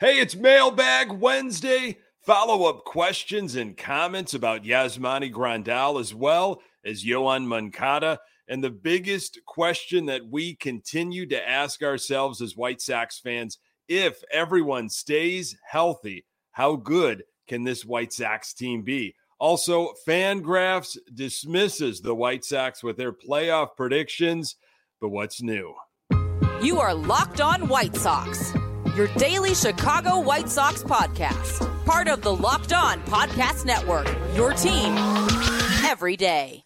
Hey, it's Mailbag Wednesday. Follow up questions and comments about Yasmani Grandal as well as Yoan Moncada. And the biggest question that we continue to ask ourselves as White Sox fans if everyone stays healthy, how good can this White Sox team be? Also, Fangraphs dismisses the White Sox with their playoff predictions. But what's new? You are Locked On White Sox your daily Chicago White Sox podcast. Part of the Locked On Podcast Network, your team every day.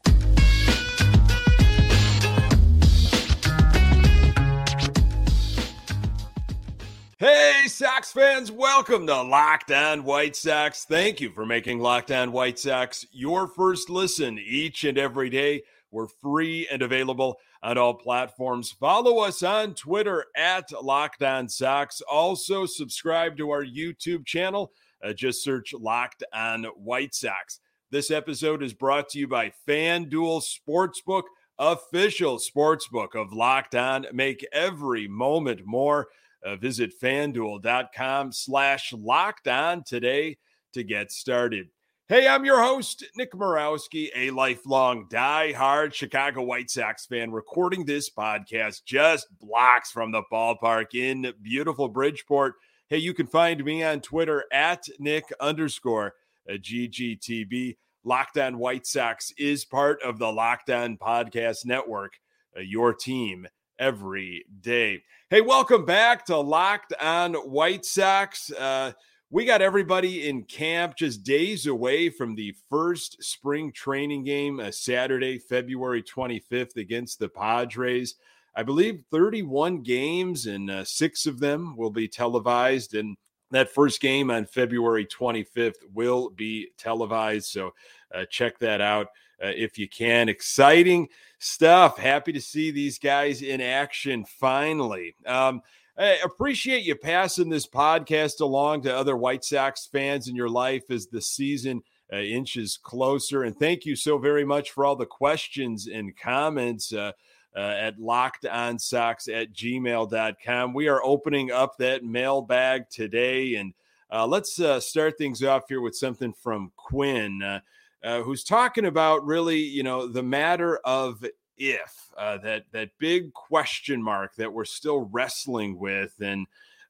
Hey, Sox fans, welcome to Locked On White Sox. Thank you for making Locked On White Sox your first listen each and every day. We're free and available on all platforms. Follow us on Twitter at Locked On Sox. Also, subscribe to our YouTube channel. Uh, just search Locked On White Sox. This episode is brought to you by FanDuel Sportsbook, official sportsbook of Locked On. Make every moment more. Uh, visit fanduel.com slash locked on today to get started. Hey, I'm your host, Nick Morawski, a lifelong die-hard Chicago White Sox fan, recording this podcast just blocks from the ballpark in beautiful Bridgeport. Hey, you can find me on Twitter at Nick underscore GGTB. Locked On White Sox is part of the Locked On Podcast Network, uh, your team every day. Hey, welcome back to Locked On White Sox. Uh, we got everybody in camp just days away from the first spring training game, a uh, Saturday, February 25th against the Padres. I believe 31 games and uh, six of them will be televised. And that first game on February 25th will be televised. So uh, check that out uh, if you can. Exciting stuff. Happy to see these guys in action finally. Um, I appreciate you passing this podcast along to other White Sox fans in your life as the season uh, inches closer. And thank you so very much for all the questions and comments uh, uh, at lockedonsox at gmail.com. We are opening up that mailbag today. And uh, let's uh, start things off here with something from Quinn. Uh, who's talking about really, you know, the matter of if uh, that that big question mark that we're still wrestling with, and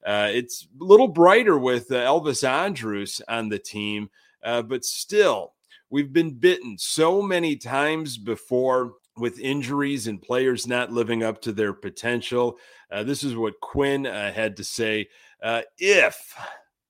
uh, it's a little brighter with uh, Elvis Andrus on the team, uh, but still, we've been bitten so many times before with injuries and players not living up to their potential. Uh, this is what Quinn uh, had to say. if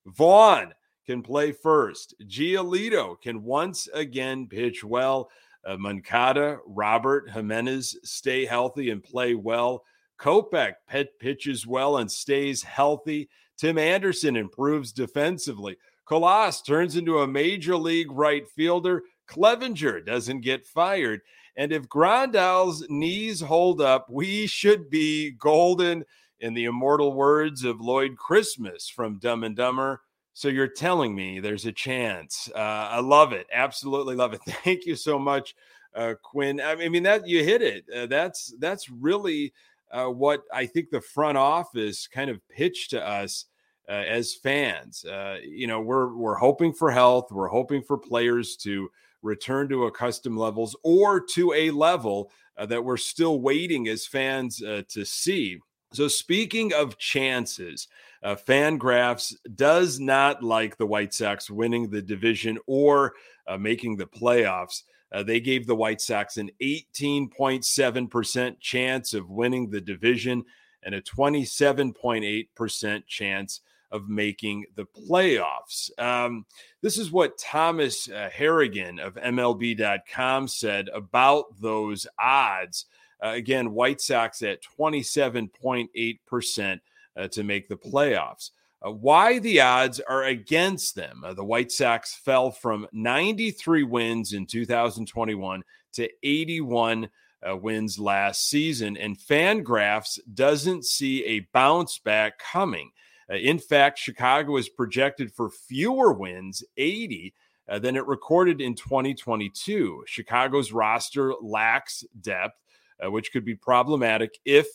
Vaughn can play first, Giolito can once again pitch well. Uh, Moncada, Robert, Jimenez stay healthy and play well. Kopech pet pitches well and stays healthy. Tim Anderson improves defensively. Colas turns into a major league right fielder. Clevinger doesn't get fired. And if Grandal's knees hold up, we should be golden, in the immortal words of Lloyd Christmas from Dumb and Dumber. So you're telling me there's a chance. Uh, I love it. Absolutely love it. Thank you so much, uh, Quinn. I mean, that you hit it. Uh, that's that's really uh, what I think the front office kind of pitched to us uh, as fans. Uh, you know, we're we're hoping for health. We're hoping for players to return to accustomed levels or to a level that we're still waiting as fans to see. So, speaking of chances, uh, Fangraphs does not like the White Sox winning the division or uh, making the playoffs. Uh, they gave the White Sox an 18.7% chance of winning the division and a 27.8% chance of making the playoffs. Um, this is what Thomas uh, Harrigan of MLB.com said about those odds. Uh, again, White Sox at 27.8% uh, to make the playoffs. Uh, why the odds are against them. Uh, the White Sox fell from 93 wins in 2021 to 81 uh, wins last season, and Fangraphs doesn't see a bounce back coming. Uh, in fact, Chicago is projected for fewer wins, 80, uh, than it recorded in 2022. Chicago's roster lacks depth, uh, which could be problematic if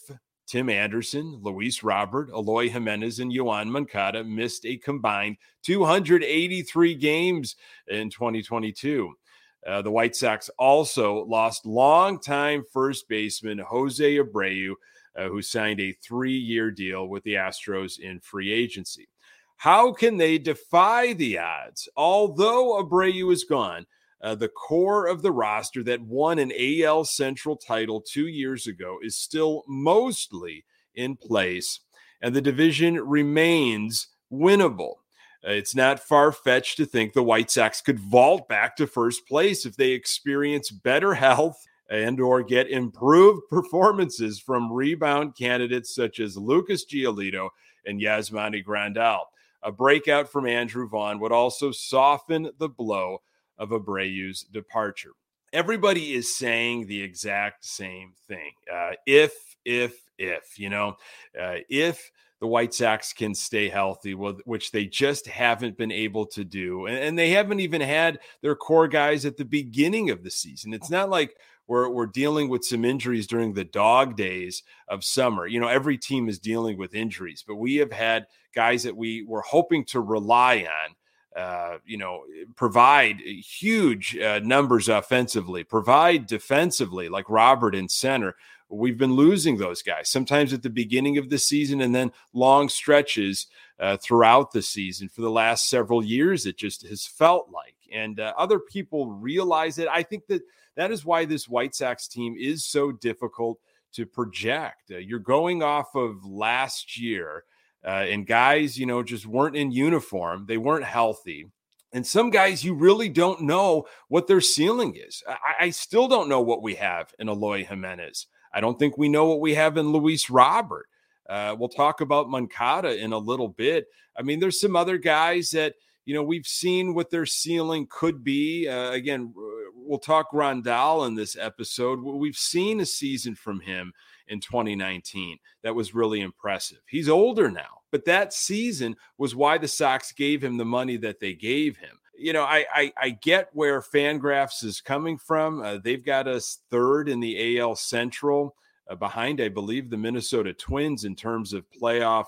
Tim Anderson, Luis Robert, Eloy Jimenez, and Yoan Moncada missed a combined 283 games in 2022. Uh, the White Sox also lost longtime first baseman Jose Abreu, uh, who signed a three year deal with the Astros in free agency. How can they defy the odds? Although Abreu is gone, uh, the core of the roster that won an AL Central title two years ago is still mostly in place, and the division remains winnable. Uh, it's not far fetched to think the White Sox could vault back to first place if they experience better health and or get improved performances from rebound candidates such as Lucas Giolito and Yasmani Grandal. A breakout from Andrew Vaughn would also soften the blow of Abreu's departure. Everybody is saying the exact same thing. Uh, if, if, if, you know, uh, if the White Sox can stay healthy, which they just haven't been able to do. And, and, they haven't even had their core guys at the beginning of the season. It's not like we're, we're dealing with some injuries during the dog days of summer. You know, every team is dealing with injuries, but we have had guys that we were hoping to rely on uh, you know, provide huge uh, numbers offensively, provide defensively, like Robert in center. We've been losing those guys sometimes at the beginning of the season and then long stretches uh, throughout the season for the last several years. It just has felt like, and uh, other people realize it. I think that that is why this White Sox team is so difficult to project. Uh, you're going off of last year uh, and guys, you know, just weren't in uniform. They weren't healthy. And some guys, you really don't know what their ceiling is. I, I still don't know what we have in Eloy Jimenez. I don't think we know what we have in Luis Robert. Uh, we'll talk about Moncada in a little bit. I mean, there's some other guys that, you know, we've seen what their ceiling could be. Uh, again, we'll talk Grandal in this episode. We've seen a season from him in 2019 that was really impressive. He's older now, but that season was why the Sox gave him the money that they gave him. You know, I I, I get where Fangraphs is coming from. Uh, they've got us third in the AL Central, uh, behind I believe the Minnesota Twins in terms of playoff.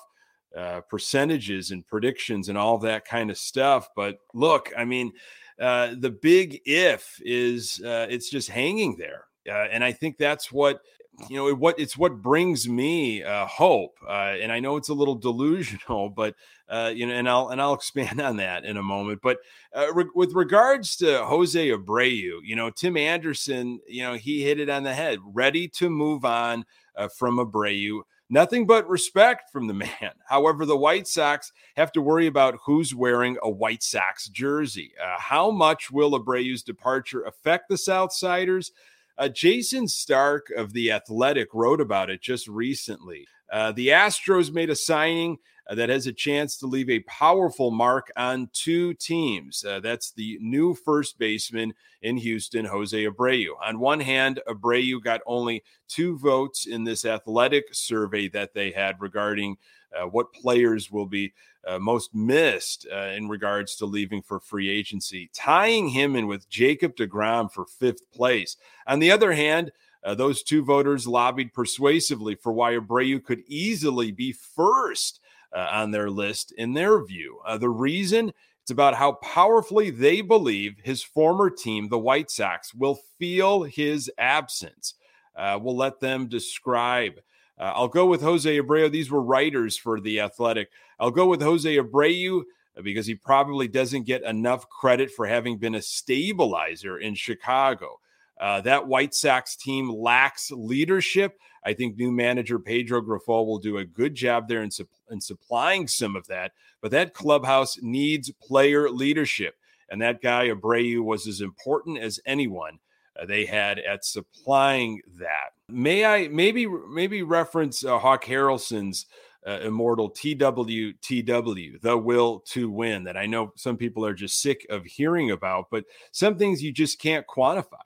Uh, percentages and predictions and all that kind of stuff. But look, I mean, uh, the big if is uh, it's just hanging there. Uh, and I think that's what you know what it's what brings me uh, hope uh, and i know it's a little delusional but uh, you know and i'll and i'll expand on that in a moment but uh, re- with regards to jose abreu you know tim anderson you know he hit it on the head ready to move on uh, from abreu nothing but respect from the man. However the white sox have to worry about who's wearing a white sox jersey. Uh, how much will abreu's departure affect the southsiders uh, Jayson Stark of The Athletic wrote about it just recently. Uh, the Astros made a signing uh, that has a chance to leave a powerful mark on two teams. Uh, that's the new first baseman in Houston, Jose Abreu. On one hand, Abreu got only two votes in this athletic survey that they had regarding uh, what players will be uh, most missed uh, in regards to leaving for free agency, tying him in with Jacob DeGrom for fifth place. On the other hand, uh, those two voters lobbied persuasively for why Abreu could easily be first uh, on their list in their view. Uh, the reason it's about how powerfully they believe his former team, the White Sox, will feel his absence. We'll let them describe. Uh, I'll go with Jose Abreu. These were writers for The Athletic. I'll go with Jose Abreu uh, because he probably doesn't get enough credit for having been a stabilizer in Chicago. Uh, that White Sox team lacks leadership. I think new manager Pedro Grifol will do a good job there in, su- in supplying some of that. But that clubhouse needs player leadership. And that guy, Abreu, was as important as anyone they had at supplying that. May I maybe maybe reference uh, Hawk Harrelson's uh, immortal TWTW, the will to win, that I know some people are just sick of hearing about, but some things you just can't quantify.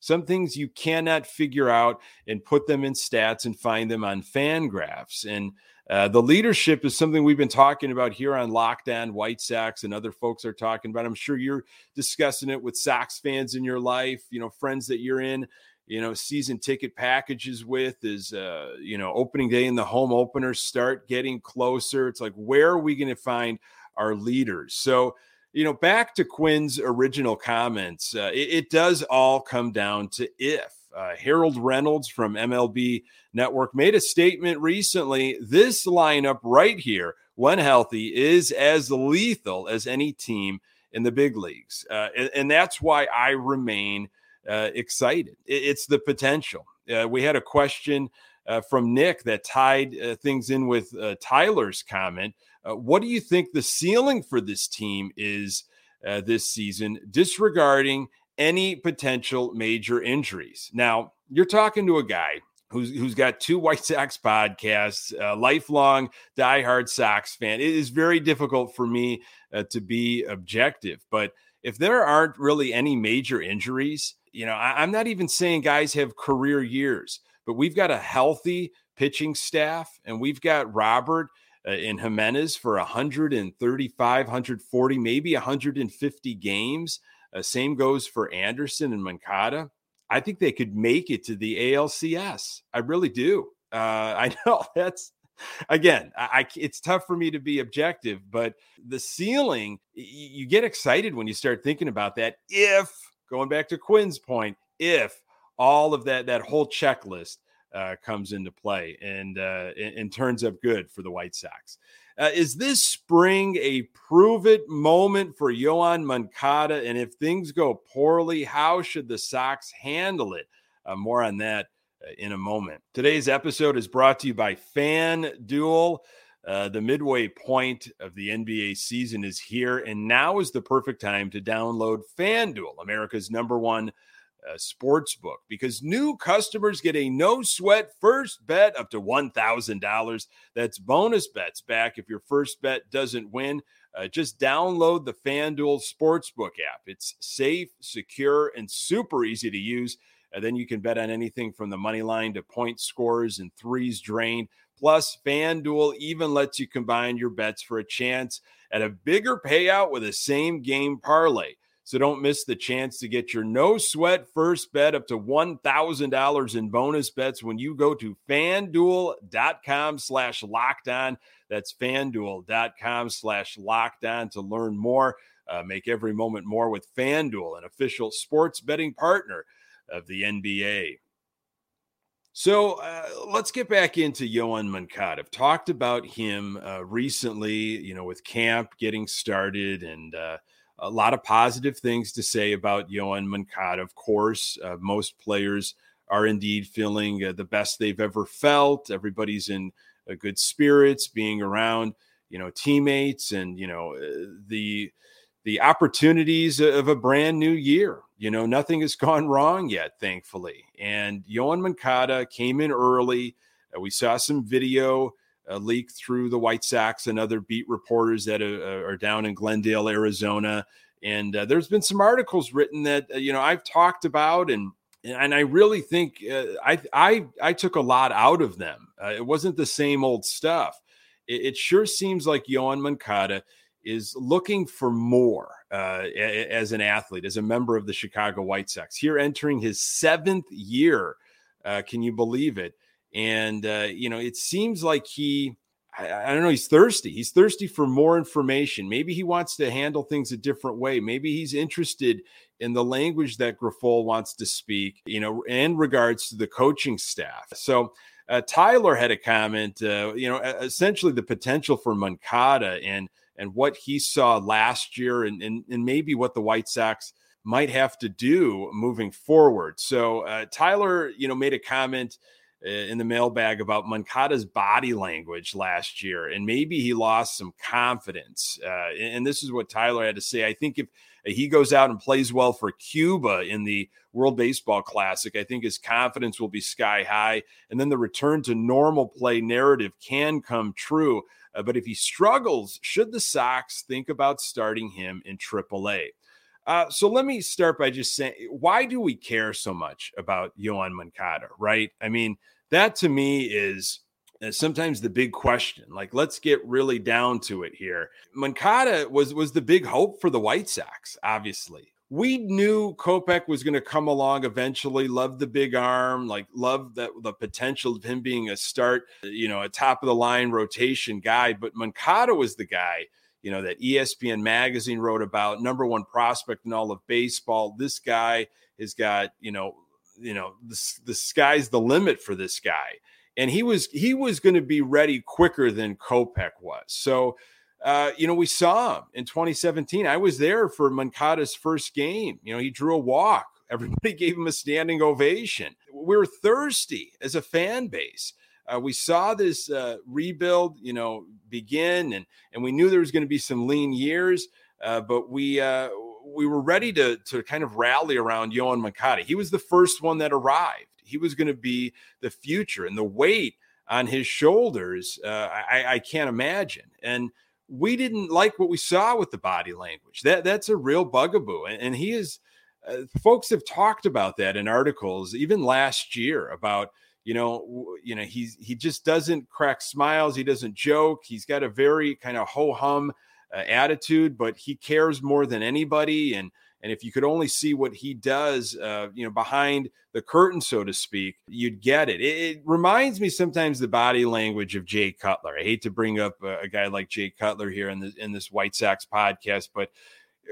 Some things you cannot figure out and put them in stats and find them on fan graphs. And uh, the leadership is something we've been talking about here on Locked On. White Sox, and other folks are talking about. I'm sure you're discussing it with Sox fans in your life, you know, friends that you're in you know, season ticket packages with is, uh, you know, opening day and the home openers start getting closer. It's like, where are we going to find our leaders? So, you know, back to Quinn's original comments, uh, it, it, does all come down to if. Uh, Harold Reynolds from MLB Network made a statement recently. This lineup right here, when healthy, is as lethal as any team in the big leagues. Uh, and, and, that's why I remain uh, excited. It, it's the potential. Uh, we had a question uh, from Nick that tied uh, things in with Tyler's comment. what do you think the ceiling for this team is this season, disregarding any potential major injuries? Now, you're talking to a guy who's who's got two White Sox podcasts, a lifelong diehard Sox fan. It is very difficult for me uh, to be objective, but if there aren't really any major injuries, you know, I, I'm not even saying guys have career years, but we've got a healthy pitching staff, and we've got Robert. Uh, in Jimenez for 135, 140, maybe 150 games. Uh, same goes for Anderson and Moncada. I think they could make it to the ALCS. I really do. Uh, I know that's again, I, I, it's tough for me to be objective, but the ceiling, you get excited when you start thinking about that. If going back to Quinn's point, if all of that that whole checklist uh, comes into play and, uh, and, and turns up good for the White Sox. Uh, is this spring a prove it moment for Yoan Moncada? And if things go poorly, how should the Sox handle it? Uh, more on that uh, in a moment. Today's episode is brought to you by FanDuel. Uh, the midway point of the NBA season is here, and now is the perfect time to download FanDuel, America's number one uh, sports book because new customers get a no sweat first bet up to $1,000. That's bonus bets back if your first bet doesn't win. Uh, just download the FanDuel Sportsbook app. It's safe, secure, and super easy to use. And then you can bet on anything from the money line to point scores and threes drained. Plus, FanDuel even lets you combine your bets for a chance at a bigger payout with a same game parlay. So don't miss the chance to get your no sweat first bet up to $1,000 in bonus bets when you go to fanduel.com slash locked on. That's fanduel.com slash locked on to learn more. Uh, make every moment more with FanDuel, an official sports betting partner of the NBA. So uh, let's get back into Yoan Moncada. I've talked about him uh, recently, you know, with camp getting started and uh, – a lot of positive things to say about Yoan Moncada. Of course, uh, most players are indeed feeling uh, the best they've ever felt. Everybody's in uh, good spirits, being around you know teammates, and you know uh, the the opportunities of a brand new year. You know, nothing has gone wrong yet, thankfully. And Yoan Moncada came in early. Uh, we saw some video uh, leaked through the White Sox and other beat reporters that are, are down in Glendale, Arizona. And uh, there's been some articles written that uh, you know I've talked about, and and I really think uh, I I I took a lot out of them. Uh, it wasn't the same old stuff. It, it sure seems like Yoan Moncada is looking for more uh, as an athlete, as a member of the Chicago White Sox. Here, entering his seventh year, can you believe it? And, uh, you know, it seems like he, I, I, don't know, he's thirsty. He's thirsty for more information. Maybe he wants to handle things a different way. Maybe he's interested in the language that Grifol wants to speak, you know, in regards to the coaching staff. So, uh, Tyler had a comment, uh, you know, essentially the potential for Moncada and and what he saw last year, and, and and maybe what the White Sox might have to do moving forward. So uh, Tyler, you know, made a comment in the mailbag about Moncada's body language last year, and maybe he lost some confidence. Uh, and this is what Tyler had to say. I think if he goes out and plays well for Cuba in the World Baseball Classic, I think his confidence will be sky high, and then the return to normal play narrative can come true. Uh, but if he struggles, should the Sox think about starting him in AAA? Uh, so let me start by just saying, why do we care so much about Yoan Moncada, right? I mean, that to me is uh, sometimes the big question. Like, let's get really down to it here. Moncada was was the big hope for the White Sox. Obviously, we knew Kopech was going to come along eventually. Loved the big arm, like loved that the potential of him being a start, you know, a top of the line rotation guy. But Moncada was the guy, you know, that ESPN magazine wrote about, number one prospect in all of baseball. This guy has got, you know, you know, the, the sky's the limit for this guy. And he was he was going to be ready quicker than Kopech was. So uh, you know, we saw him in 2017. I was there for Moncada's first game. You know, he drew a walk. Everybody gave him a standing ovation. We were thirsty as a fan base. Uh, we saw this uh, rebuild, you know, begin, and and we knew there was going to be some lean years, uh, but we uh, we were ready to to kind of rally around Yoan Moncada. He was the first one that arrived. He was going to be the future, and the weight on his shoulders, uh, I, I can't imagine. And we didn't like what we saw with the body language. That that's a real bugaboo, and, and he is. Uh, folks have talked about that in articles, even last year, about you know, you know, he's he just doesn't crack smiles. He doesn't joke. He's got a very kind of ho hum uh, attitude, but he cares more than anybody, and and if you could only see what he does, uh, you know, behind the curtain, so to speak, you'd get it. it. it. reminds me sometimes the body language of Jay Cutler. I hate to bring up a, a guy like Jay Cutler here in, the, in this White Sox podcast, but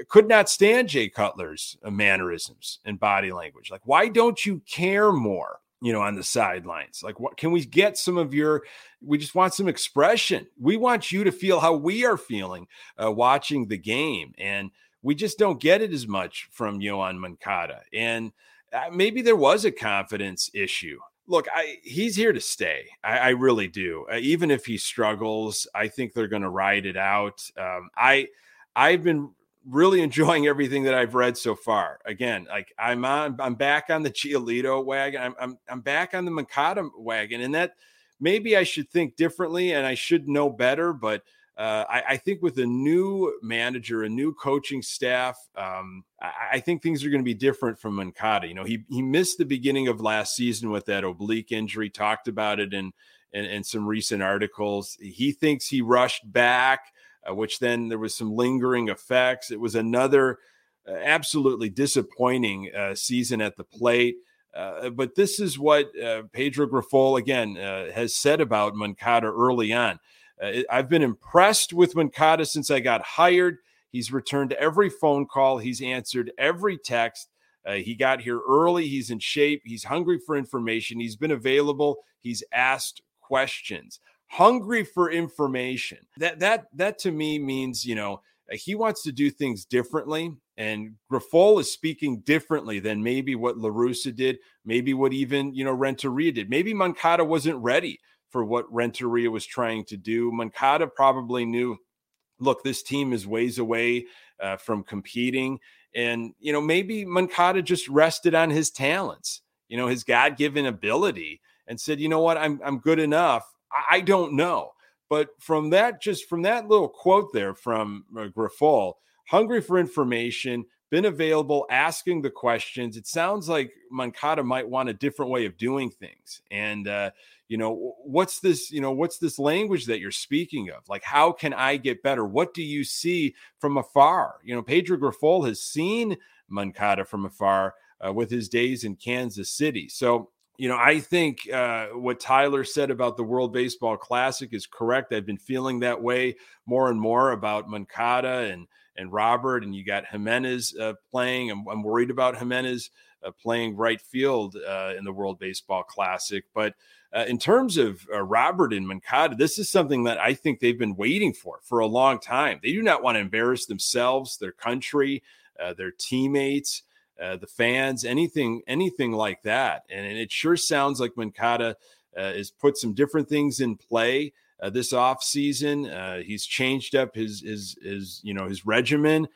could not stand Jay Cutler's uh, mannerisms and body language. Like, why don't you care more? You know, on the sidelines. Like, what can we get some of your? We just want some expression. We want you to feel how we are feeling uh, watching the game, and we just don't get it as much from Yoan Moncada. And uh, maybe there was a confidence issue. Look, I, he's here to stay. I, I really do. Uh, even if he struggles, I think they're going to ride it out. Um, I, I've been really enjoying everything that I've read so far. Again, like I'm on, I'm back on the Giolito wagon. I'm, I'm, I'm back on the Moncada wagon, and that maybe I should think differently and I should know better, but uh, I, I, think with a new manager, a new coaching staff, um, I, I, think things are going to be different from Moncada. You know, he he missed the beginning of last season with that oblique injury. Talked about it in in, in some recent articles. He thinks he rushed back, uh, which then there was some lingering effects. It was another uh, absolutely disappointing uh, season at the plate. Uh, but this is what uh, Pedro Grifol again has said about Moncada early on. I've been impressed with Moncada since I got hired. He's returned every phone call, he's answered every text. Uh, he got here early. He's in shape. He's hungry for information. He's been available. He's asked questions. Hungry for information. That that that to me means you know he wants to do things differently. And Grifol is speaking differently than maybe what La Russa did, maybe what even you know Renteria did. Maybe Moncada wasn't ready for what Renteria was trying to do. Moncada probably knew, look, this team is ways away uh, from competing. And, you know, maybe Moncada just rested on his talents, you know, his God given ability and said, you know what, I'm, I'm good enough. I, don't know. But from that, just from that little quote there from uh, hungry for information, been available, asking the questions. It sounds like Moncada might want a different way of doing things. And, uh, you know what's this you know what's this language that you're speaking of like how can i get better what do you see from afar you know pedro grifol has seen moncada from afar uh, with his days in kansas city so you know i think uh, what tyler said about the world baseball classic is correct. I've been feeling that way more and more about Moncada and and robert and you got jimenez uh, playing. I'm, I'm, worried about jimenez uh, playing right field uh, in the world baseball classic. But uh, in terms of uh, Robert and Moncada, this is something that I think they've been waiting for for a long time. They do not want to embarrass themselves, their country, their teammates, uh, the fans, anything, anything like that. And, and it sure sounds like Moncada uh, has put some different things in play uh, this off season. he's changed up his his his you know his regimen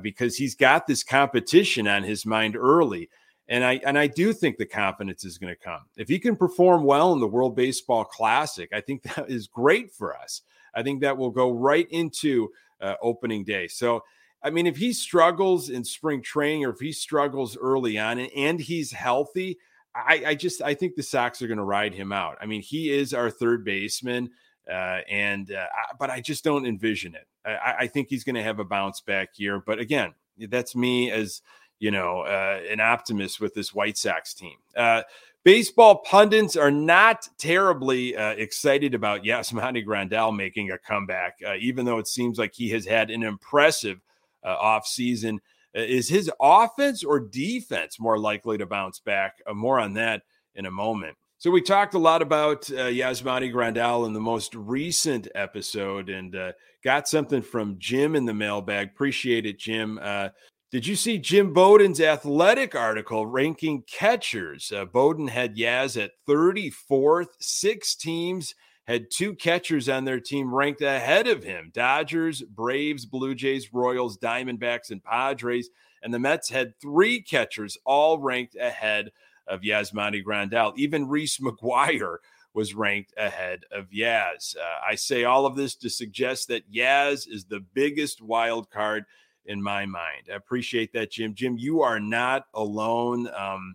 because he's got this competition on his mind early. And I and I do think the confidence is going to come. If he can perform well in the World Baseball Classic, I think that is great for us. I think that will go right into uh, opening day. So, I mean, if he struggles in spring training or if he struggles early on and, and he's healthy, I, I, just I think the Sox are going to ride him out. I mean, he is our third baseman, uh, and uh, I, but I just don't envision it. I, I think he's going to have a bounce back year. But again, that's me as you know, uh, an optimist with this White Sox team. Uh, baseball pundits are not terribly uh, excited about Yasmani Grandal making a comeback, uh, even though it seems like he has had an impressive uh, offseason. Uh, is his offense or defense more likely to bounce back? Uh, more on that in a moment. So we talked a lot about uh, Yasmani Grandal in the most recent episode, and uh, got something from Jim in the mailbag. Appreciate it, Jim. Uh, did you see Jim Bowden's athletic article ranking catchers? Uh, Bowden had Yaz at 34th. Six teams had two catchers on their team ranked ahead of him Dodgers, Braves, Blue Jays, Royals, Diamondbacks, and Padres. And the Mets had three catchers all ranked ahead of Yasmani Grandal. Even Reese McGuire was ranked ahead of Yaz. Uh, I say all of this to suggest that Yaz is the biggest wild card in my mind. I appreciate that, Jim. Jim, you are not alone. Um,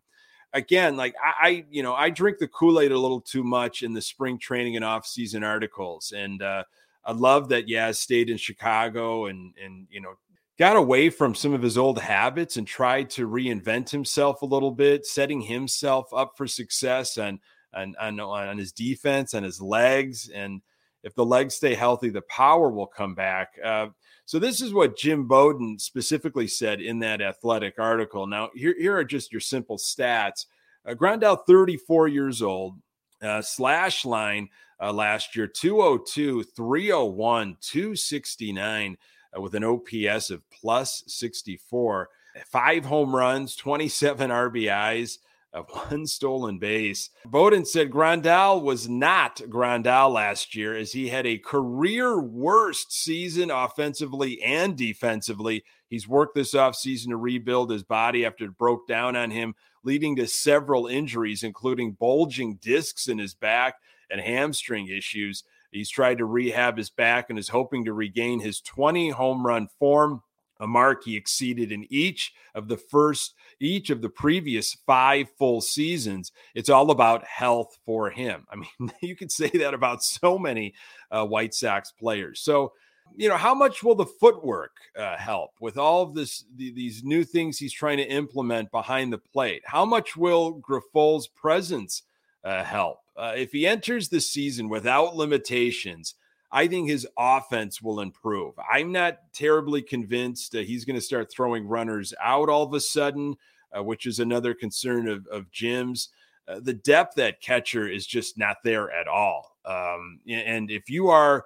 again, like I, I, you know, I drink the Kool Aid a little too much in the spring training and off season articles, and uh, I love that Yaz stayed in Chicago and and you know got away from some of his old habits and tried to reinvent himself a little bit, setting himself up for success and on, on, on his defense and his legs. And if the legs stay healthy, the power will come back. Uh, so this is what Jim Bowden specifically said in that athletic article. Now, here, here are just your simple stats. Uh, Grandal, 34 years old, uh, slash line uh, last year, 202, 301, 269 uh, with an OPS of plus 64, five home runs, 27 RBIs, uh, one stolen base. Bowden said Grandal was not Grandal last year as he had a career worst season offensively and defensively. He's worked this offseason to rebuild his body after it broke down on him, leading to several injuries, including bulging discs in his back and hamstring issues. He's tried to rehab his back and is hoping to regain his 20 home run form, a mark he exceeded in each of the first each of the previous five full seasons. It's all about health for him. I mean, you could say that about so many uh, White Sox players. So, you know, how much will the footwork uh, help with all of this, the, these new things he's trying to implement behind the plate? How much will Grifol's presence uh, help? Uh, if he enters the season without limitations, I think his offense will improve. I'm not terribly convinced uh, he's going to start throwing runners out all of a sudden, uh, which is another concern of, of Jim's. Uh, the depth at catcher is just not there at all. Um, and if you are,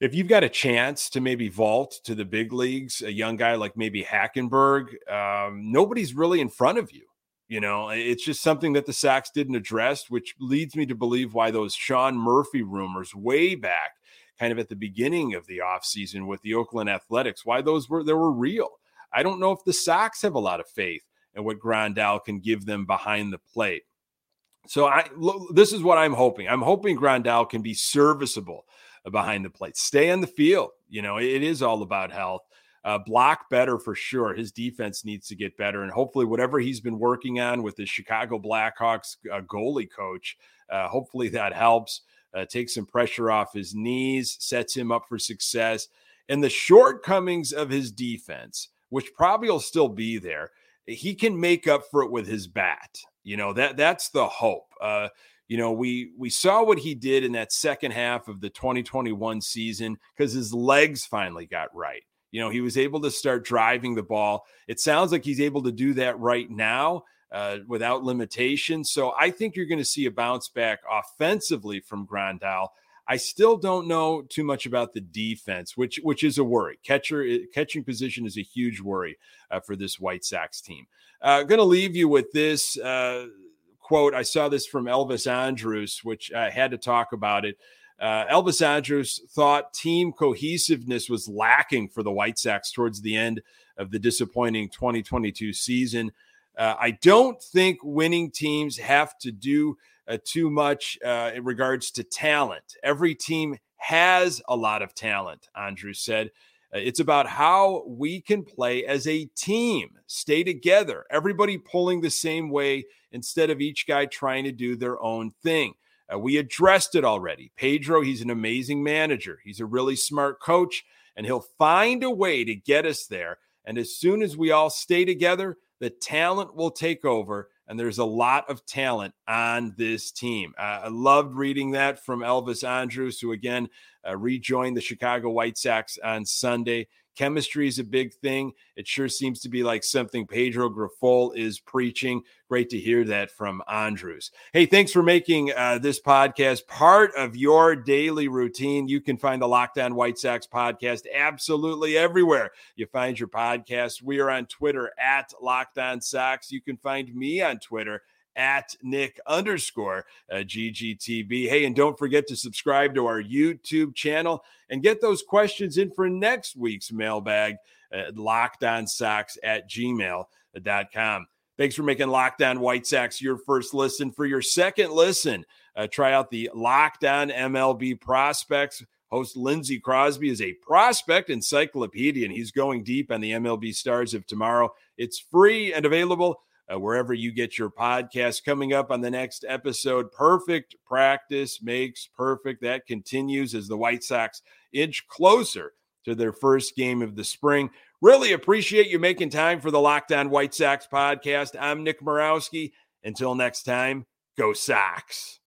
if you've got a chance to maybe vault to the big leagues, a young guy like maybe Hackenberg, um, nobody's really in front of you. You know, it's just something that the Sox didn't address, which leads me to believe why those Sean Murphy rumors way back, kind of at the beginning of the offseason with the Oakland Athletics, why those were they were real. I don't know if the Sox have a lot of faith in what Grandal can give them behind the plate. So I this is what I'm hoping. I'm hoping Grandal can be serviceable behind the plate. Stay on the field. You know, it is all about health uh, block better for sure. His defense needs to get better, and hopefully, whatever he's been working on with the Chicago Blackhawks uh, goalie coach, uh, hopefully that helps. Uh, take some pressure off his knees, sets him up for success. And the shortcomings of his defense, which probably will still be there, he can make up for it with his bat. You know that that's the hope. Uh, you know, we we saw what he did in that second half of the 2021 season because his legs finally got right. You know, he was able to start driving the ball. It sounds like he's able to do that right now uh, without limitation. So I think you're going to see a bounce back offensively from Grandal. I still don't know too much about the defense, which which is a worry. Catcher eh, catching position is a huge worry uh, for this White Sox team. Uh, going to leave you with this uh, quote. I saw this from Elvis Andrus, which I had to talk about it. Uh, Elvis Andrus thought team cohesiveness was lacking for the White Sox towards the end of the disappointing 2022 season. Uh, I don't think winning teams have to do uh, too much uh, in regards to talent. Every team has a lot of talent, Andrus said. Uh, it's about how we can play as a team, stay together, everybody pulling the same way instead of each guy trying to do their own thing. Uh, we addressed it already. Pedro, he's an amazing manager. He's a really smart coach, and he'll find a way to get us there. And as soon as we all stay together, the talent will take over and there's a lot of talent on this team. Uh, I loved reading that from Elvis Andrus, who again uh, rejoined the Chicago White Sox on Sunday. Chemistry is a big thing. It sure seems to be like something Pedro Grifol is preaching. Great to hear that from Andrus. Hey, thanks for making uh, this podcast part of your daily routine. You can find the Locked On White Sox podcast absolutely everywhere you find your podcast. We are on Twitter at Locked On Sox. You can find me on Twitter at Nick underscore uh, GGTB. Hey, and don't forget to subscribe to our YouTube channel and get those questions in for next week's mailbag at lockedonsox at gmail.com. Thanks for making Locked On White Sox your first listen. For your second listen, uh, try out the Locked On MLB Prospects. Host Lindsey Crosby is a prospect encyclopedia, and he's going deep on the MLB stars of tomorrow. It's free and available uh, wherever you get your podcast. Coming up on the next episode, perfect practice makes perfect. That continues as the White Sox inch closer to their first game of the spring. Really appreciate you making time for the Locked On White Sox podcast. I'm Nick Morawski. Until next time, go Sox.